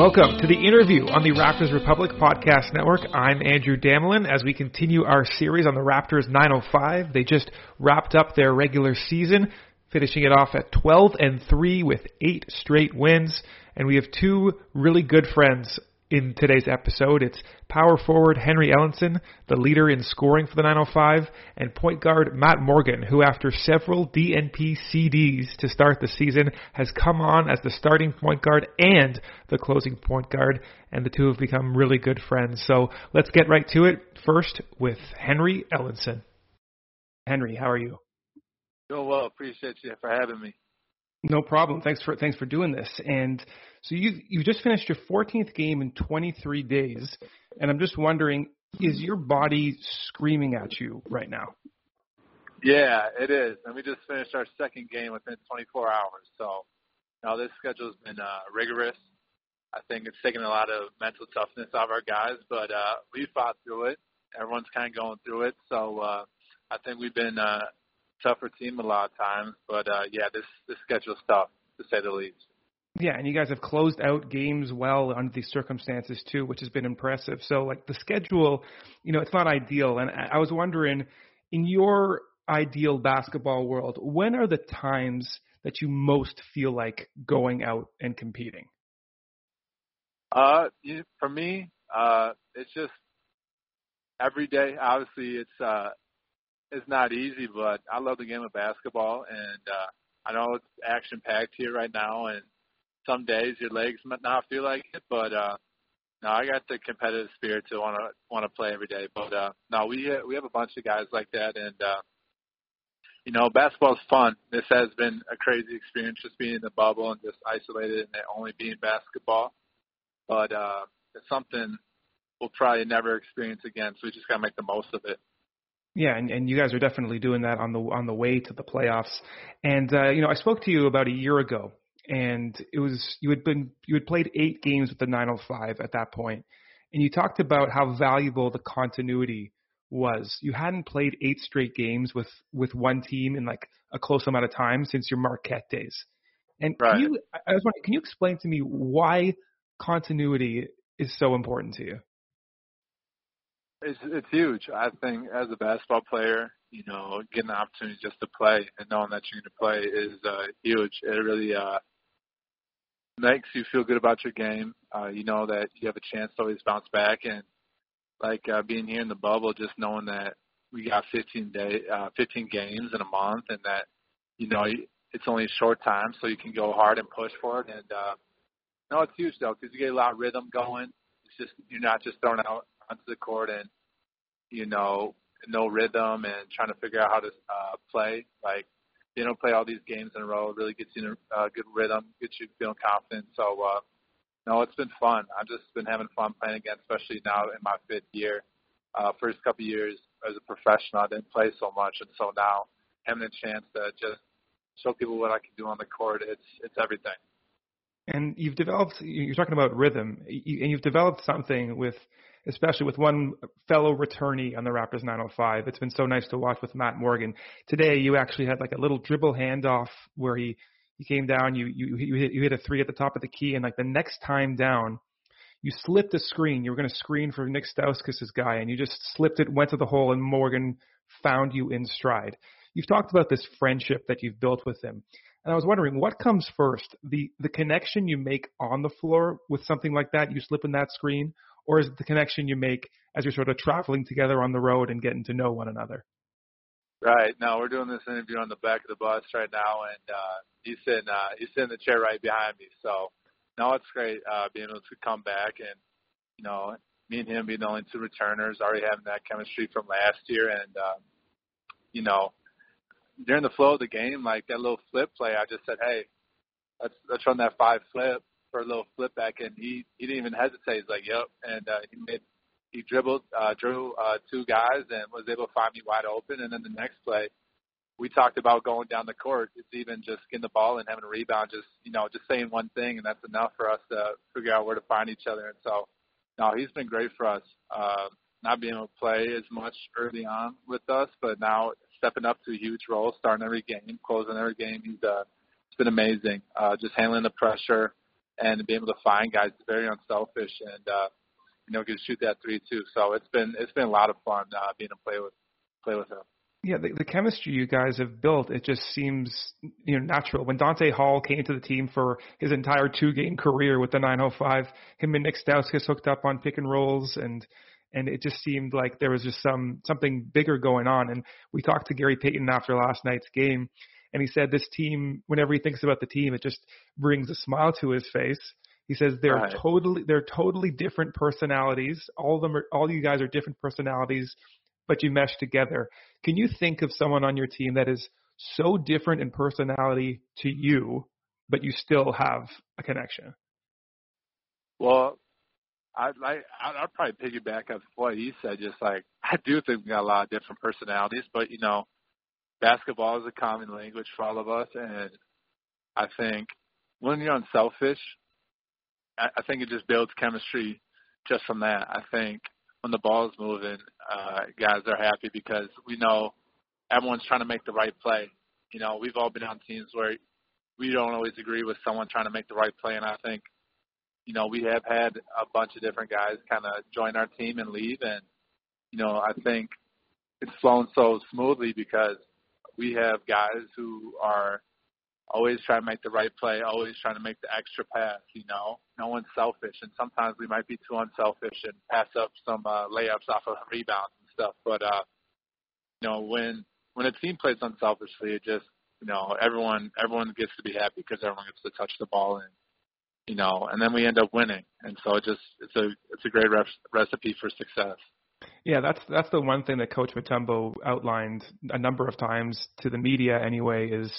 Welcome to the interview on the Raptors Republic Podcast Network. I'm Andrew Damelin as we continue our series on the Raptors 905. They just wrapped up their regular season, finishing it off at 12 and 3 with 8 straight wins. And we have two really good friends in today's episode. It's power forward Henry Ellenson, the leader in scoring for the 905, and point guard Matt Morgan, who after several DNP CDs to start the season has come on as the starting point guard and the closing point guard, and the two have become really good friends. So let's get right to it. First with Henry Ellenson. Henry, how are you? Doing well. Appreciate you for having me. No problem. Thanks for thanks for doing this. And so you you just finished your 14th game in 23 days, and I'm just wondering, is your body screaming at you right now? Yeah, it is. And we just finished our second game within 24 hours. So now this schedule's been uh, rigorous. I think it's taken a lot of mental toughness out of our guys, but uh, we fought through it. Everyone's kind of going through it. So uh, I think we've been uh, tougher team a lot of times. But uh, yeah, this this schedule's tough to say the least. Yeah, and you guys have closed out games well under these circumstances too, which has been impressive. So like the schedule, you know, it's not ideal. And I was wondering, in your ideal basketball world, when are the times that you most feel like going out and competing? Uh, for me, uh, it's just every day. Obviously, it's uh, it's not easy, but I love the game of basketball, and uh, I know it's action packed here right now, and some days your legs might not feel like it, but uh, no, I got the competitive spirit to want to want to play every day. But uh, no, we we have a bunch of guys like that, and uh, you know, basketball's fun. This has been a crazy experience just being in the bubble and just isolated and only being basketball. But uh, it's something we'll probably never experience again. So we just got to make the most of it. Yeah, and, and you guys are definitely doing that on the on the way to the playoffs. And uh, you know, I spoke to you about a year ago, and it was you had been you had played eight games with the 905 at that point, and you talked about how valuable the continuity was. You hadn't played eight straight games with with one team in like a close amount of time since your Marquette days. And right. can you, I was wondering, can you explain to me why continuity is so important to you? It's it's huge. I think as a basketball player, you know, getting the opportunity just to play and knowing that you're going to play is uh, huge. It really uh, makes you feel good about your game. Uh, you know that you have a chance to always bounce back, and like uh, being here in the bubble, just knowing that we got 15 day, uh, 15 games in a month, and that you know it's only a short time, so you can go hard and push for it. And uh, no, it's huge though because you get a lot of rhythm going. It's just you're not just throwing out onto the court and you know no rhythm and trying to figure out how to uh, play. Like you know, play all these games in a row really gets you in a uh, good rhythm, gets you feeling confident. So uh, no, it's been fun. I've just been having fun playing again, especially now in my fifth year. Uh, first couple years as a professional, I didn't play so much, and so now having a chance to just show people what I can do on the court, it's it's everything. And you've developed. You're talking about rhythm, and you've developed something with especially with one fellow returnee on the Raptors 905. It's been so nice to watch with Matt Morgan. Today, you actually had like a little dribble handoff where he he came down, you you you hit, you hit a three at the top of the key, and like the next time down, you slipped a screen. You were going to screen for Nick Stauskas' guy, and you just slipped it, went to the hole, and Morgan found you in stride. You've talked about this friendship that you've built with him. And I was wondering, what comes first? The the connection you make on the floor with something like that, you slip in that screen, or is it the connection you make as you're sort of traveling together on the road and getting to know one another? Right. No, we're doing this interview on the back of the bus right now, and uh, he's sitting uh, he's sitting in the chair right behind me. So, no, it's great uh, being able to come back and you know me and him being the only two returners, already having that chemistry from last year, and um, you know during the flow of the game, like that little flip play, I just said, hey, let's let's run that five flip, for a little flip back, and he he didn't even hesitate. He's like, "Yep," and uh, he made he dribbled, uh, drew uh, two guys, and was able to find me wide open. And then the next play, we talked about going down the court. It's even just getting the ball and having a rebound, just you know, just saying one thing, and that's enough for us to figure out where to find each other. And so, no, he's been great for us. Uh, not being able to play as much early on with us, but now stepping up to a huge role, starting every game, closing every game. He's uh, it's been amazing. Uh, just handling the pressure, and be able to find guys very unselfish and uh, you know can shoot that three too. So it's been it's been a lot of fun uh, being a play with play with him. Yeah, the, the chemistry you guys have built, it just seems you know natural. When Donta Hall came to the team for his entire two game career with the 905, him and Nick Stauskas hooked up on pick and rolls and and it just seemed like there was just some something bigger going on. And we talked to Gary Payton after last night's game, and he said this team, whenever he thinks about the team, it just brings a smile to his face. He says they're right. totally they're totally different personalities. All of them are all you guys are different personalities, but you mesh together. Can you think of someone on your team that is so different in personality to you, but you still have a connection? Well, I'd like I'd probably piggyback off what he said. Just like I do think we got a lot of different personalities, but you know, basketball is a common language for all of us, and I think when you're unselfish, I, I think it just builds chemistry just from that. I think when the ball is moving, uh, guys are happy because we know everyone's trying to make the right play. You know, we've all been on teams where we don't always agree with someone trying to make the right play, and I think you know, we have had a bunch of different guys kind of join our team and leave, and you know, I think it's flown so smoothly because we have guys who are always trying to make the right play, always trying to make the extra pass. You know, no one's selfish, and sometimes we might be too unselfish and pass up some uh, layups off of rebounds and stuff. But uh, you know, when when a team plays unselfishly, it just you know everyone everyone gets to be happy because everyone gets to touch the ball and you know, and then we end up winning. And so it just it's a it's a great re- recipe for success. Yeah, that's that's the one thing that Coach Mutombo outlined a number of times to the media anyway is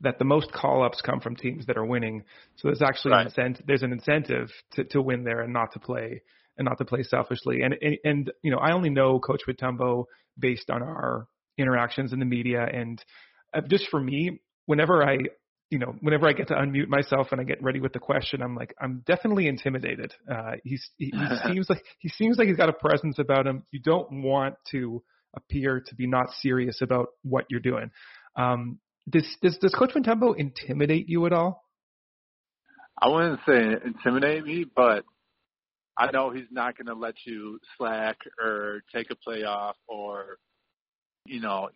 that the most call ups come from teams that are winning. So there's actually right. an incentive, there's an incentive to, to win there and not to play and not to play selfishly. And and, and you know, I only know Coach Mutombo based on our interactions in the media and uh, just for me, whenever I you know, whenever I get to unmute myself and I get ready with the question, I'm like, I'm definitely intimidated. Uh, he's, he, he seems like, he seems like he's got a presence about him. You don't want to appear to be not serious about what you're doing. Um, does, does, does Coach Mutombo intimidate you at all? I wouldn't say intimidate me, but I know he's not going to let you slack or take a play off or, you know,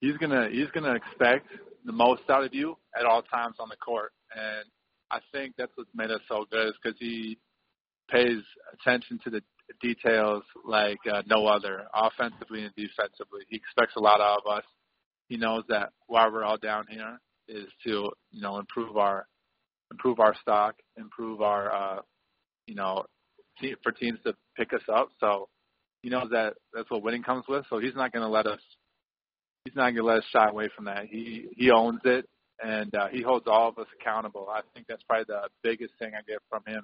he's gonna he's gonna expect the most out of you at all times on the court, and I think that's what's made us so good is because he pays attention to the details like uh, no other, offensively and defensively. He expects a lot out of us. He knows that why we're all down here is to you know improve our improve our stock, improve our uh, you know for teams to pick us up. So he knows that that's what winning comes with. So he's not going to let us he's not to let us shy away from that. He he owns it, and uh, he holds all of us accountable. I think that's probably the biggest thing I get from him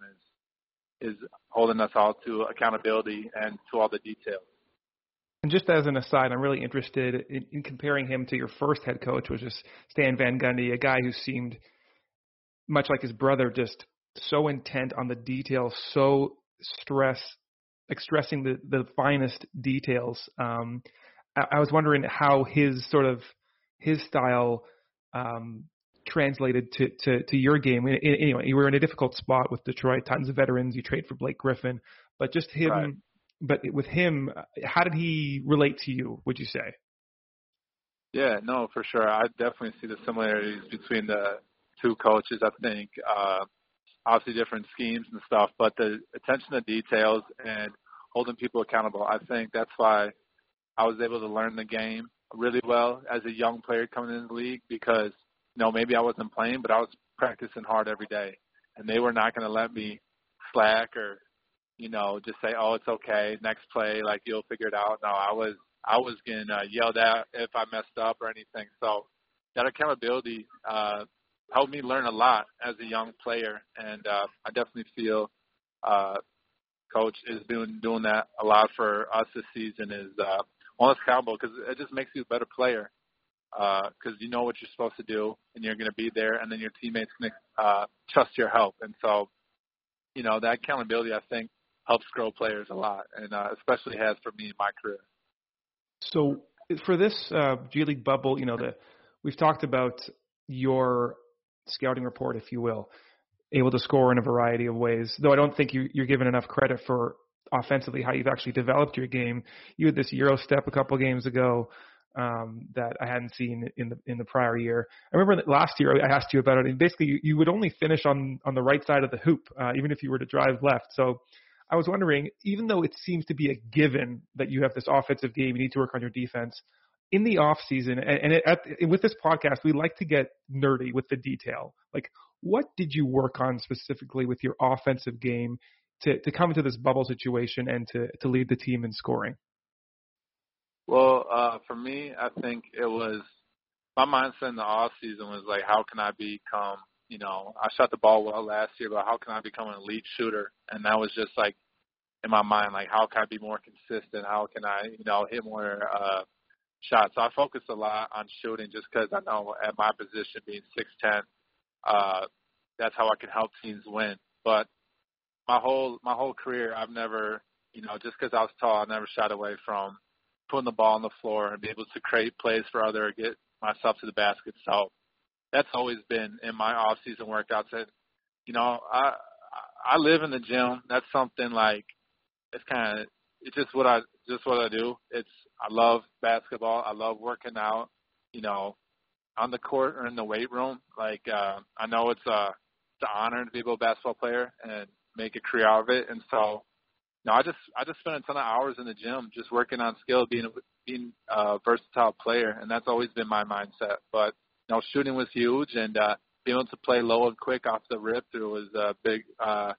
is is holding us all to accountability and to all the details. And just as an aside, I'm really interested in, in comparing him to your first head coach, which is Stan Van Gundy, a guy who seemed much like his brother, just so intent on the details, so stress, like stressing the the finest details. Um, I I was wondering how his sort of his style um, translated to, to, to your game. Anyway, you were in a difficult spot with Detroit, tons of veterans. You trade for Blake Griffin, but just him. Right. But with him, how did he relate to you? Would you say? Yeah, no, for sure. I definitely see the similarities between the two coaches. I think uh, obviously different schemes and stuff, but the attention to details and holding people accountable. I think that's why I was able to learn the game really well as a young player coming into the league because, you know, maybe I wasn't playing, but I was practicing hard every day. And they were not going to let me slack or, you know, just say, oh, it's okay, next play, like you'll figure it out. No, I was, I was getting uh, yelled at if I messed up or anything. So that accountability uh, helped me learn a lot as a young player. And uh, I definitely feel uh, coach is doing doing that a lot for us this season is uh, on this combo because it just makes you a better player because uh, you know what you're supposed to do and you're going to be there, and then your teammates can uh, trust your help. And so, you know, that accountability I think helps grow players a lot, and uh, especially has for me in my career. So for this uh, G League bubble, you know, the we've talked about your scouting report, if you will. able to score in a variety of ways. Though I don't think you, you're given enough credit for offensively how you've actually developed your game. You had this Euro step a couple games ago um, that I hadn't seen in the in the prior year. I remember last year I asked you about it, and basically you, you would only finish on on the right side of the hoop, uh, even if you were to drive left. So I was wondering, even though it seems to be a given that you have this offensive game, you need to work on your defense. In the off season, and, and it, at, with this podcast, we like to get nerdy with the detail. Like, what did you work on specifically with your offensive game to, to come into this bubble situation and to, to lead the team in scoring? Well, uh, for me, I think it was my mindset in the off season was like, how can I become, you know, I shot the ball well last year, but how can I become an elite shooter? And that was just like in my mind, like how can I be more consistent? How can I, you know, hit more uh, shots? So I focused a lot on shooting just because I know at my position, being six ten, uh, that's how I can help teams win. But my whole my whole career, I've never, you know, just because I was tall, I never shied away from putting the ball on the floor and be able to create plays for other, get myself to the basket. So that's always been in my off season workouts. And you know, I I live in the gym. That's something like it's kind of it's just what I just what I do. It's I love basketball. I love working out. You know, on the court or in the weight room. Like uh, I know it's a it's an honor to be a basketball player and make a career out of it. And so, no, I just I just spent a ton of hours in the gym just working on skill, being being a versatile player, and that's always been my mindset. But you know, shooting was huge, and uh, being able to play low and quick off the rip through was a big uh,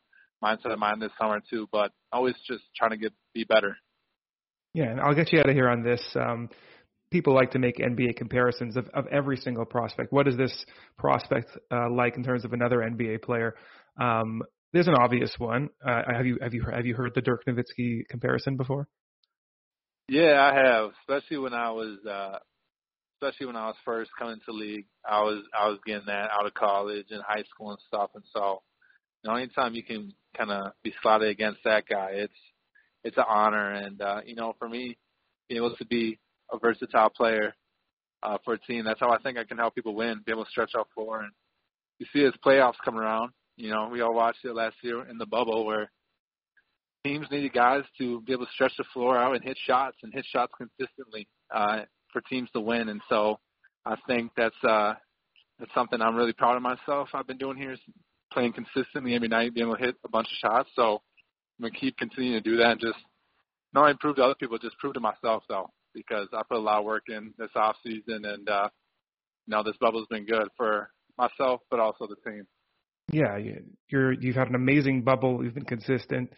mindset of mine this summer too. But always just trying to get be better. Yeah, and I'll get you out of here on this. Um, people like to make NBA comparisons of, of every single prospect. What is this prospect uh, like in terms of another NBA player? Um, there's an obvious one. Uh, have you have you have you heard the Dirk Nowitzki comparison before? Yeah, I have. Especially when I was, uh, especially when I was first coming to league. I was I was getting that out of college and high school and stuff. And so, you know, anytime you can kind of be slotted against that guy, it's it's an honor. And uh, you know, for me, being able to be a versatile player uh, for a team, that's how I think I can help people win. Be able to stretch out floor. And you see, as playoffs come around, you know, we all watched it last year in the bubble where teams needed guys to be able to stretch the floor out and hit shots and hit shots consistently uh, for teams to win. And so I think that's uh, that's something I'm really proud of myself. I've been doing here, playing consistently every night, being able to hit a bunch of shots. So I'm gonna keep continuing to do that and just not only prove to other people, just prove to myself though, because I put a lot of work in this off season and uh, know this bubble's been good for myself, but also the team. Yeah, you're you've had an amazing bubble. You've been consistent.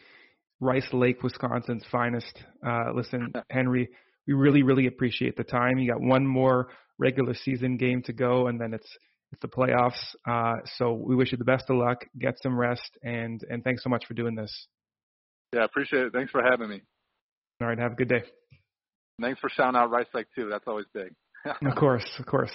Rice Lake, Wisconsin's finest. Uh, listen, Henry, we really really appreciate the time. You got one more regular season game to go, and then it's it's the playoffs. Uh, so we wish you the best of luck. Get some rest, and and thanks so much for doing this. Yeah, appreciate it. Thanks for having me. All right, have a good day. Thanks for shouting out Rice Lake too. That's always big. of course, of course.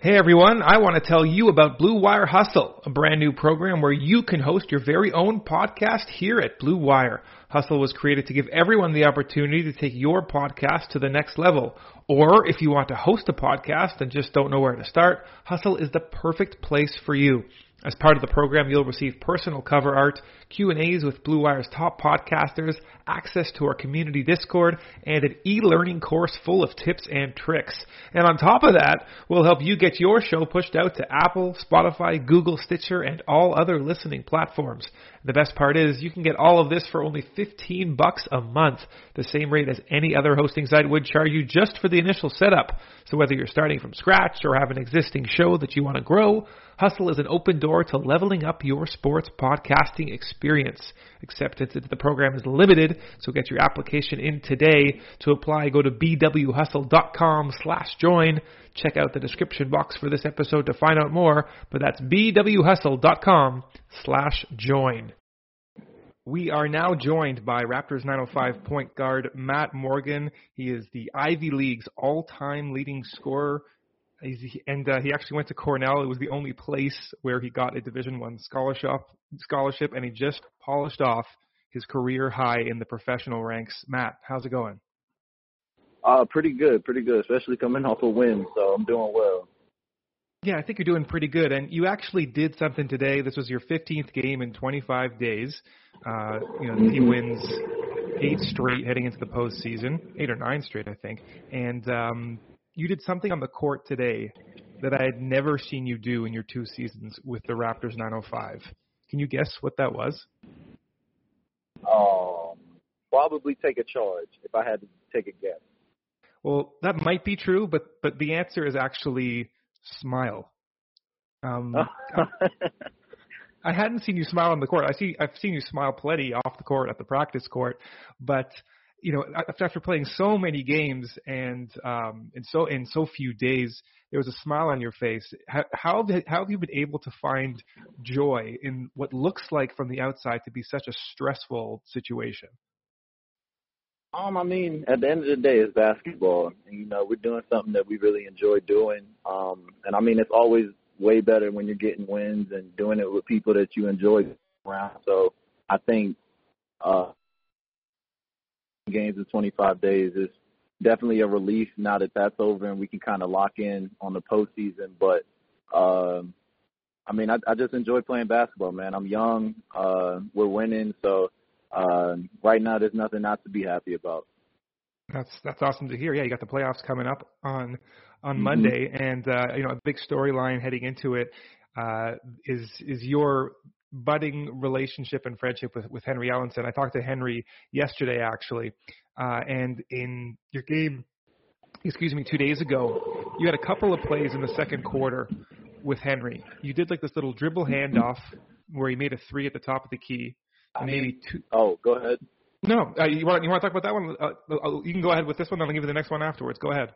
Hey everyone, I want to tell you about Blue Wire Hustle, a brand new program where you can host your very own podcast here at Blue Wire. Hustle was created to give everyone the opportunity to take your podcast to the next level. Or if you want to host a podcast and just don't know where to start, Hustle is the perfect place for you. As part of the program, you'll receive personal cover art, Q&As with Blue Wire's top podcasters, access to our community Discord, and an e-learning course full of tips and tricks. And on top of that, we'll help you get your show pushed out to Apple, Spotify, Google, Stitcher, and all other listening platforms. The best part is you can get all of this for only 15 bucks a month, the same rate as any other hosting site would charge you just for the initial setup. So whether you're starting from scratch or have an existing show that you want to grow, Hustle is an open door to leveling up your sports podcasting experience. Acceptance into the program is limited, so get your application in today. To apply, go to bwhustle.com slash join. Check out the description box for this episode to find out more, but that's bwhustle.com slash join. We are now joined by Raptors 905 point guard Matt Morgan. He is the Ivy League's all-time leading scorer He's, and uh, he actually went to Cornell. It was the only place where he got a Division One scholarship. Scholarship, and he just polished off his career high in the professional ranks. Matt, how's it going? Uh, pretty good, pretty good, especially coming off a win. So I'm doing well. Yeah, I think you're doing pretty good. And you actually did something today. This was your 15th game in 25 days. Uh, you know, the team wins eight straight heading into the postseason, eight or nine straight, I think. And um, you did something on the court today that I had never seen you do in your two seasons with the Raptors 905. Can you guess what that was? Um, probably take a charge if I had to take a guess. Well, that might be true, but but the answer is actually smile. Um, I hadn't seen you smile on the court. I see I've seen you smile plenty off the court at the practice court, but you know after playing so many games and um, in so in so few days, there was a smile on your face. How how have, how have you been able to find joy in what looks like from the outside to be such a stressful situation? Um, I mean, at the end of the day, it's basketball. And, you know, we're doing something that we really enjoy doing. Um, and I mean, it's always way better when you're getting wins and doing it with people that you enjoy around. So I think uh, games in 25 days is definitely a relief now that that's over and we can kind of lock in on the postseason. But um, I mean, I, I just enjoy playing basketball, man. I'm young. Uh, we're winning, so uh, right now there's nothing not to be happy about. That's that's awesome to hear. Yeah, you got the playoffs coming up on on mm-hmm. Monday, and uh, you know a big storyline heading into it uh, is is your budding relationship and friendship with with Henry Ellenson. I talked to Henry yesterday actually, uh, and in your game, excuse me, two days ago, you had a couple of plays in the second quarter with Henry. You did like this little dribble handoff where he made a three at the top of the key maybe two. Oh, go ahead. No, uh, you want you want to talk about that one? Uh, uh, you can go ahead with this one. I'll give you the next one afterwards. Go ahead.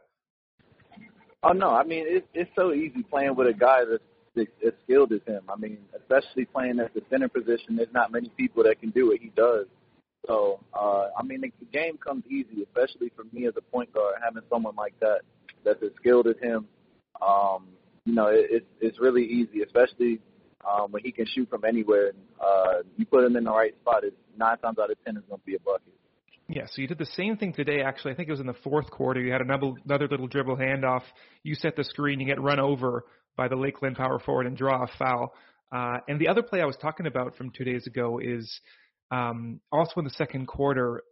Oh no, I mean it's it's so easy playing with a guy that's as skilled as him. I mean, especially playing at the center position, there's not many people that can do what he does. So, uh, I mean, the game comes easy, especially for me as a point guard, having someone like that that's as skilled as him. Um, you know, it, it's it's really easy, especially um, when he can shoot from anywhere. Uh, you put him in the right spot, it's nine times out of ten is going to be a bucket. Yeah, so you did the same thing today. Actually, I think it was in the fourth quarter. You had another another little dribble handoff. You set the screen. You get run over by the Lakeland power forward and draw a foul. Uh, and the other play I was talking about from two days ago is um, also in the second quarter.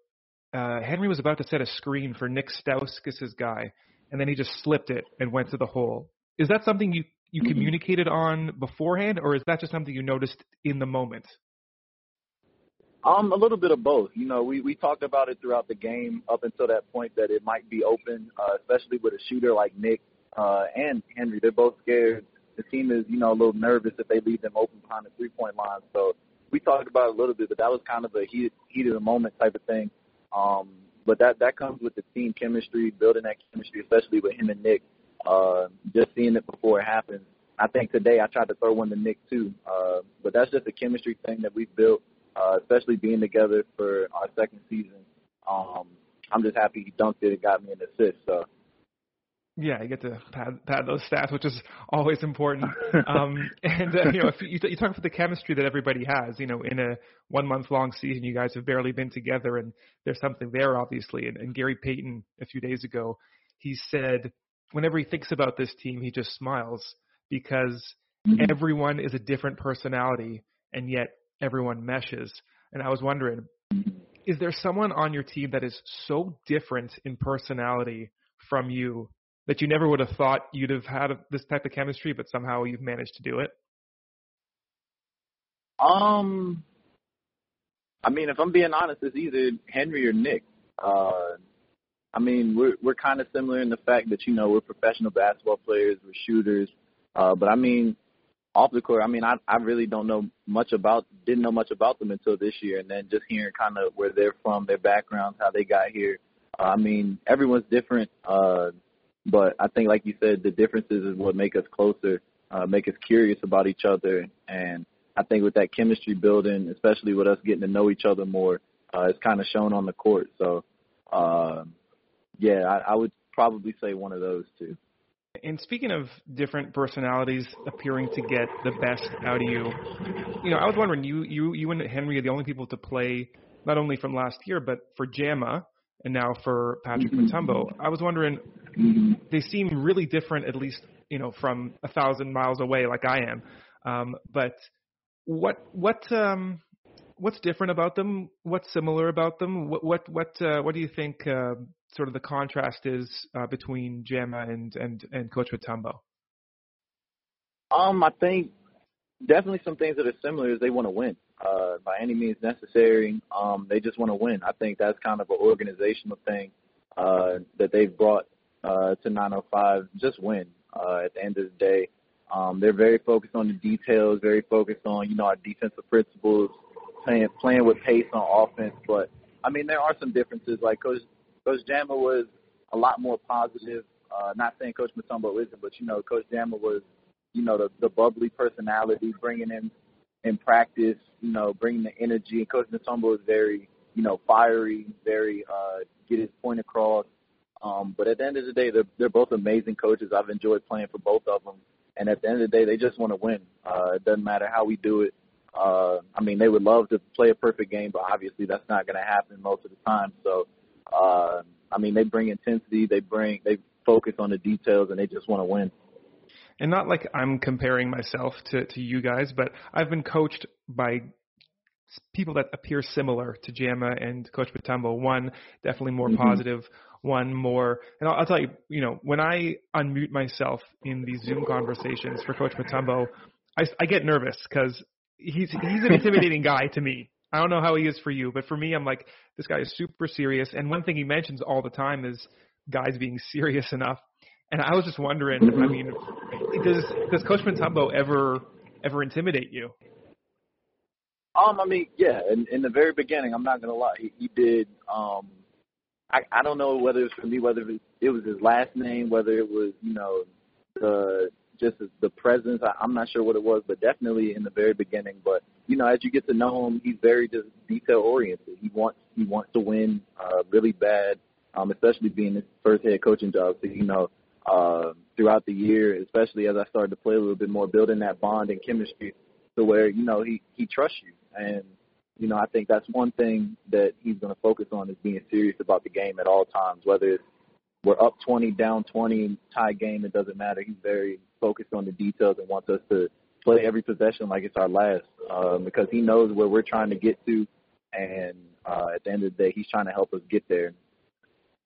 Uh, Henry was about to set a screen for Nick Stauskas' guy, and then he just slipped it and went to the hole. Is that something you you mm-hmm. communicated on beforehand, or is that just something you noticed in the moment? Um, a little bit of both. You know, we we talked about it throughout the game up until that point that it might be open, uh, especially with a shooter like Nick uh, and Henry. They're both scared. The team is, you know, a little nervous if they leave them open behind the three point line. So we talked about it a little bit, but that was kind of a heat heat of the moment type of thing. Um, but that that comes with the team chemistry, building that chemistry, especially with him and Nick. Uh, just seeing it before it happens. I think today I tried to throw one to Nick too, uh, but that's just a chemistry thing that we've built, uh, especially being together for our second season. Um, I'm just happy he dunked it and got me an assist. So. Yeah, you get to pad, pad those stats, which is always important. um, and uh, you know, if you, you talk about the chemistry that everybody has, you know, in a one month long season, you guys have barely been together, and there's something there, obviously. And, and Gary Payton a few days ago, he said whenever he thinks about this team, he just smiles because mm-hmm. everyone is a different personality and yet everyone meshes. And I was wondering, is there someone on your team that is so different in personality from you that you never would have thought you'd have had this type of chemistry, but somehow you've managed to do it? Um, I mean, if I'm being honest, it's either Henry or Nick. Uh, I mean, we're we're kind of similar in the fact that you know we're professional basketball players, we're shooters, uh, but I mean, off the court, I mean, I I really don't know much about, didn't know much about them until this year, and then just hearing kind of where they're from, their backgrounds, how they got here. Uh, I mean, everyone's different, uh, but I think, like you said, the differences is what make us closer, uh, make us curious about each other, and I think with that chemistry building, especially with us getting to know each other more, uh, it's kind of shown on the court. So. Uh, yeah, I, I would probably say one of those two. And speaking of different personalities appearing to get the best out of you, you know, I was wondering, you you you and Henry are the only people to play not only from last year but for Jama, and now for Patrick mm-hmm. Mutombo. I was wondering, mm-hmm. they seem really different, at least you know from a thousand miles away, like I am. Um, but what what um, what's different about them? What's similar about them? What what what uh, what do you think? Uh, sort of the contrast is uh, between Jama and and and Coach Mutombo. Um, I think definitely some things that are similar is they want to win uh, by any means necessary. Um, they just want to win. I think that's kind of an organizational thing uh, that they've brought uh, to 905. Just win. Uh, at the end of the day, um, they're very focused on the details, very focused on you know our defensive principles, playing playing with pace on offense. But I mean, there are some differences. Like Coach Coach Jama was a lot more positive. Uh, not saying Coach Mutombo isn't, but you know, Coach Jama was you know, the, the bubbly personality, bringing in in practice, you know, bringing the energy. And Coach Mutombo is very, you know, fiery, very uh, get his point across. Um, but at the end of the day, they're they're both amazing coaches. I've enjoyed playing for both of them. And at the end of the day, they just want to win. Uh, it doesn't matter how we do it. Uh, I mean, they would love to play a perfect game, but obviously that's not going to happen most of the time. So, uh, I mean, they bring intensity, they bring, they focus on the details, and they just want to win and not like I'm comparing myself to to you guys, but I've been coached by people that appear similar to Jama and Coach Mutombo. One definitely more mm-hmm. positive, one more. And I'll, I'll, tell you, you know, when I unmute myself in these Zoom conversations for Coach Mutombo, I, I get nervous because he's he's an intimidating guy to me. I don't know how he is for you, but for me, I'm like, this guy is super serious. And one thing he mentions all the time is guys being serious enough and I was just wondering, I mean, does does Coach Mutombo ever ever intimidate you? Um, I mean, yeah. In, in the very beginning, I'm not gonna lie, he, he did. Um, I I don't know whether it was for me, whether it was his last name, whether it was you know the just the presence. I, I'm not sure what it was, but definitely in the very beginning. But you know, as you get to know him, he's very just detail oriented. He wants he wants to win uh, really bad, um, especially being his first head coaching job. So you know, uh, throughout the year, especially as I started to play a little bit more, building that bond and chemistry to where, you know, he, he trusts you. And, you know, I think that's one thing that he's going to focus on is being serious about the game at all times, whether it's we're up 20, down 20, tie game, it doesn't matter. He's very focused on the details and wants us to play every possession like it's our last um, because he knows where we're trying to get to. And uh, at the end of the day, he's trying to help us get there.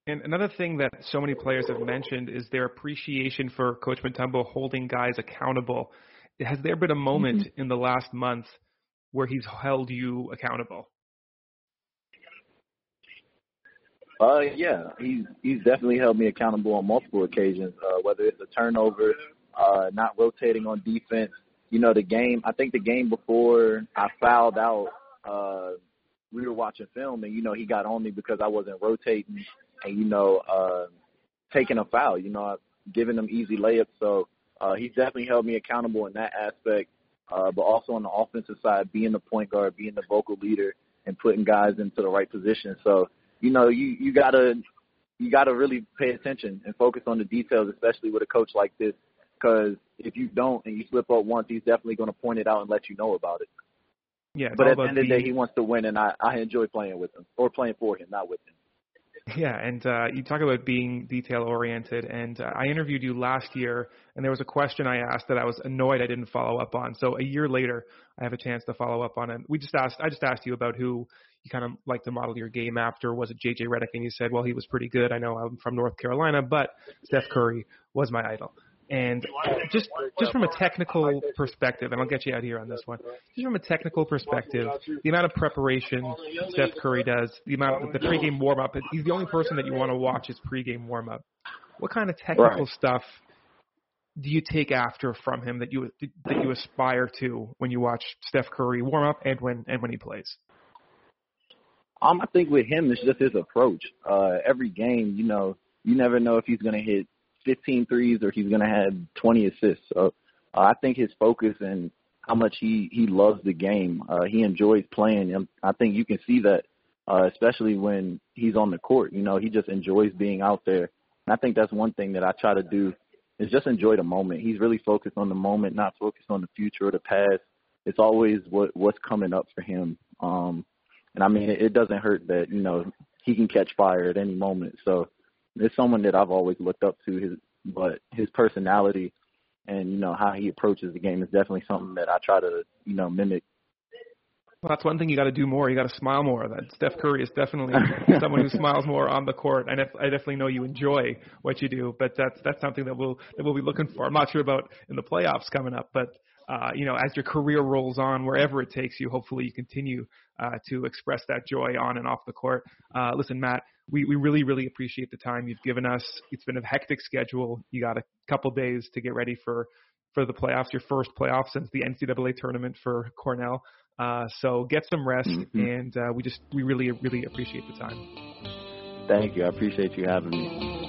And another thing that so many players have mentioned is their appreciation for Coach Mutombo holding guys accountable. Has there been a moment mm-hmm. in the last month where he's held you accountable? Uh, yeah, he's he's definitely held me accountable on multiple occasions. Uh, whether it's a turnover, uh, not rotating on defense. You know, the game. I think the game before I fouled out, uh, we were watching film, and you know he got on me because I wasn't rotating and you know uh, taking a foul. You know, giving them easy layups. So uh, he's definitely held me accountable in that aspect. Uh, but also on the offensive side, being the point guard, being the vocal leader, and putting guys into the right position. So you know, you you gotta you gotta really pay attention and focus on the details, especially with a coach like this. Because if you don't and you slip up once, he's definitely going to point it out and let you know about it. Yeah, but at the end of the day, he wants to win, and I I enjoy playing with him or playing for him, not with him. Yeah, and uh, you talk about being detail oriented, and uh, I interviewed you last year, and there was a question I asked that I was annoyed I didn't follow up on. So a year later, I have a chance to follow up on it. We just asked, I just asked you about who you kind of like to model your game after. Was it JJ Redick? And you said, well, he was pretty good. I know I'm from North Carolina, but Steph Curry was my idol. And just just from a technical perspective, and I'll get you out here on this one. Just from a technical perspective, the amount of preparation Steph Curry does, the amount of the pregame warm up, he's the only person that you want to watch his pregame warm up. What kind of technical right. stuff do you take after from him that you that you aspire to when you watch Steph Curry warm up and when and when he plays? Um, I think with him, it's just his approach. Uh, every game, you know, you never know if he's going to hit 15 threes or he's going to have 20 assists. So uh, I think his focus and how much he he loves the game. Uh, he enjoys playing. And I think you can see that, uh, especially when he's on the court. You know, he just enjoys being out there. And I think that's one thing that I try to do is just enjoy the moment. He's really focused on the moment, not focused on the future or the past. It's always what what's coming up for him. Um, and I mean, it, it doesn't hurt that you know he can catch fire at any moment. So it's someone that I've always looked up to. His but his personality and you know how he approaches the game is definitely something that I try to you know mimic. Well, that's one thing you got to do more. You got to smile more. That Steph Curry is definitely someone who smiles more on the court, and I definitely know you enjoy what you do. But that's that's something that we'll that we'll be looking for. I'm not sure about in the playoffs coming up, but uh, you know, as your career rolls on, wherever it takes you, hopefully you continue uh, to express that joy on and off the court. Uh, listen, Matt, we, we really, really appreciate the time you've given us. It's been a hectic schedule. You got a couple days to get ready for, for the playoffs, your first playoff since the NCAA tournament for Cornell. Uh, so get some rest, mm-hmm. and uh, we just we really, really appreciate the time. Thank you. I appreciate you having me.